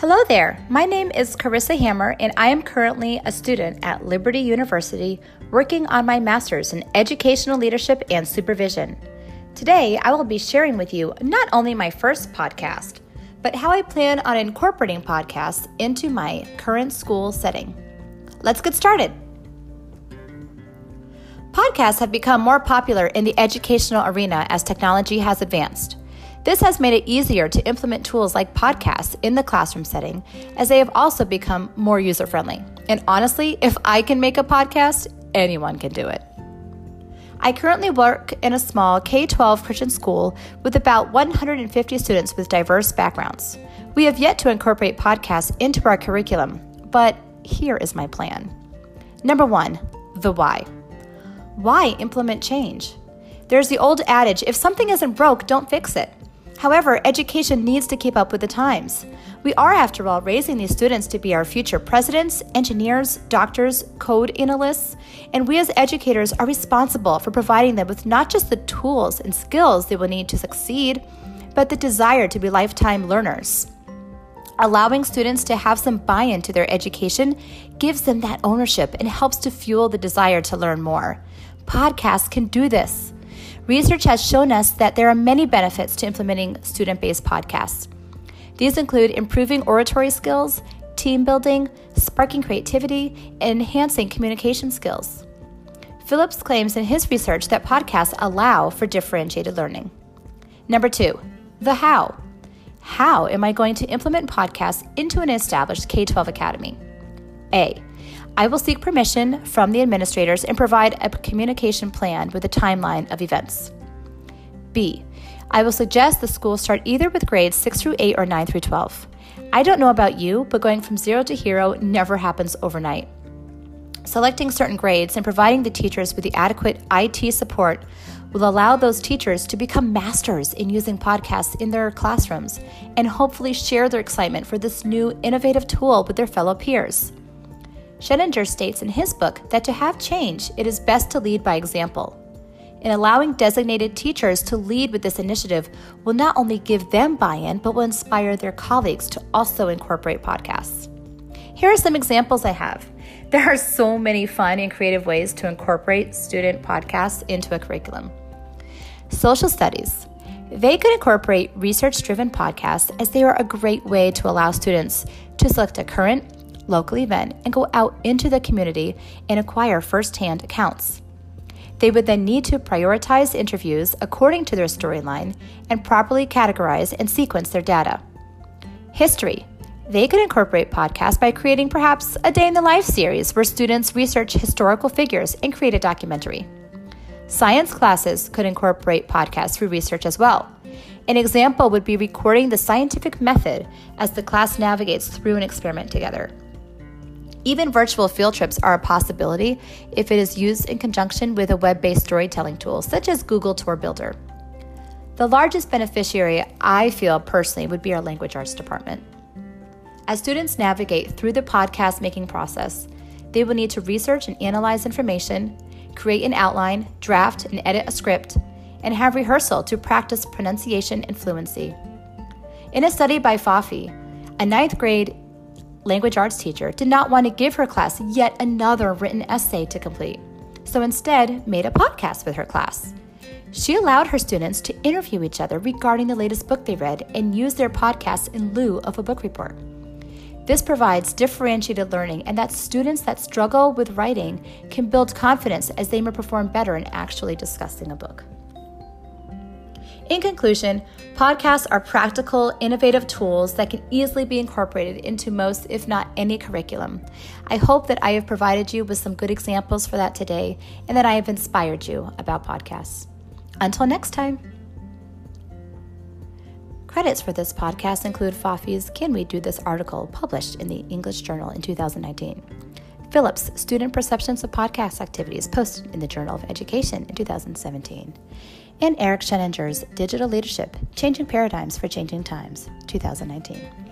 Hello there. My name is Carissa Hammer, and I am currently a student at Liberty University working on my master's in educational leadership and supervision. Today, I will be sharing with you not only my first podcast, but how I plan on incorporating podcasts into my current school setting. Let's get started. Podcasts have become more popular in the educational arena as technology has advanced. This has made it easier to implement tools like podcasts in the classroom setting, as they have also become more user friendly. And honestly, if I can make a podcast, anyone can do it. I currently work in a small K 12 Christian school with about 150 students with diverse backgrounds. We have yet to incorporate podcasts into our curriculum, but here is my plan. Number one, the why. Why implement change? There's the old adage if something isn't broke, don't fix it. However, education needs to keep up with the times. We are, after all, raising these students to be our future presidents, engineers, doctors, code analysts, and we as educators are responsible for providing them with not just the tools and skills they will need to succeed, but the desire to be lifetime learners. Allowing students to have some buy in to their education gives them that ownership and helps to fuel the desire to learn more. Podcasts can do this. Research has shown us that there are many benefits to implementing student based podcasts. These include improving oratory skills, team building, sparking creativity, and enhancing communication skills. Phillips claims in his research that podcasts allow for differentiated learning. Number two, the how. How am I going to implement podcasts into an established K 12 academy? A. I will seek permission from the administrators and provide a communication plan with a timeline of events. B. I will suggest the school start either with grades 6 through 8 or 9 through 12. I don't know about you, but going from zero to hero never happens overnight. Selecting certain grades and providing the teachers with the adequate IT support will allow those teachers to become masters in using podcasts in their classrooms and hopefully share their excitement for this new innovative tool with their fellow peers. Sheninger states in his book that to have change, it is best to lead by example. In allowing designated teachers to lead with this initiative will not only give them buy in, but will inspire their colleagues to also incorporate podcasts. Here are some examples I have. There are so many fun and creative ways to incorporate student podcasts into a curriculum. Social studies. They could incorporate research driven podcasts as they are a great way to allow students to select a current, local event and go out into the community and acquire firsthand accounts. They would then need to prioritize interviews according to their storyline and properly categorize and sequence their data. History. They could incorporate podcasts by creating perhaps a day in the life series where students research historical figures and create a documentary. Science classes could incorporate podcasts through research as well. An example would be recording the scientific method as the class navigates through an experiment together. Even virtual field trips are a possibility if it is used in conjunction with a web based storytelling tool such as Google Tour Builder. The largest beneficiary, I feel personally, would be our language arts department. As students navigate through the podcast making process, they will need to research and analyze information, create an outline, draft and edit a script, and have rehearsal to practice pronunciation and fluency. In a study by Fafi, a ninth grade language arts teacher did not want to give her class yet another written essay to complete, so instead made a podcast with her class. She allowed her students to interview each other regarding the latest book they read and use their podcasts in lieu of a book report. This provides differentiated learning, and that students that struggle with writing can build confidence as they may perform better in actually discussing a book. In conclusion, podcasts are practical, innovative tools that can easily be incorporated into most, if not any, curriculum. I hope that I have provided you with some good examples for that today and that I have inspired you about podcasts. Until next time. Credits for this podcast include Fafi's Can We Do This article published in the English Journal in 2019. Phillips' Student Perceptions of Podcast Activities posted in the Journal of Education in 2017 and Eric Sheninger's Digital Leadership Changing Paradigms for Changing Times, 2019.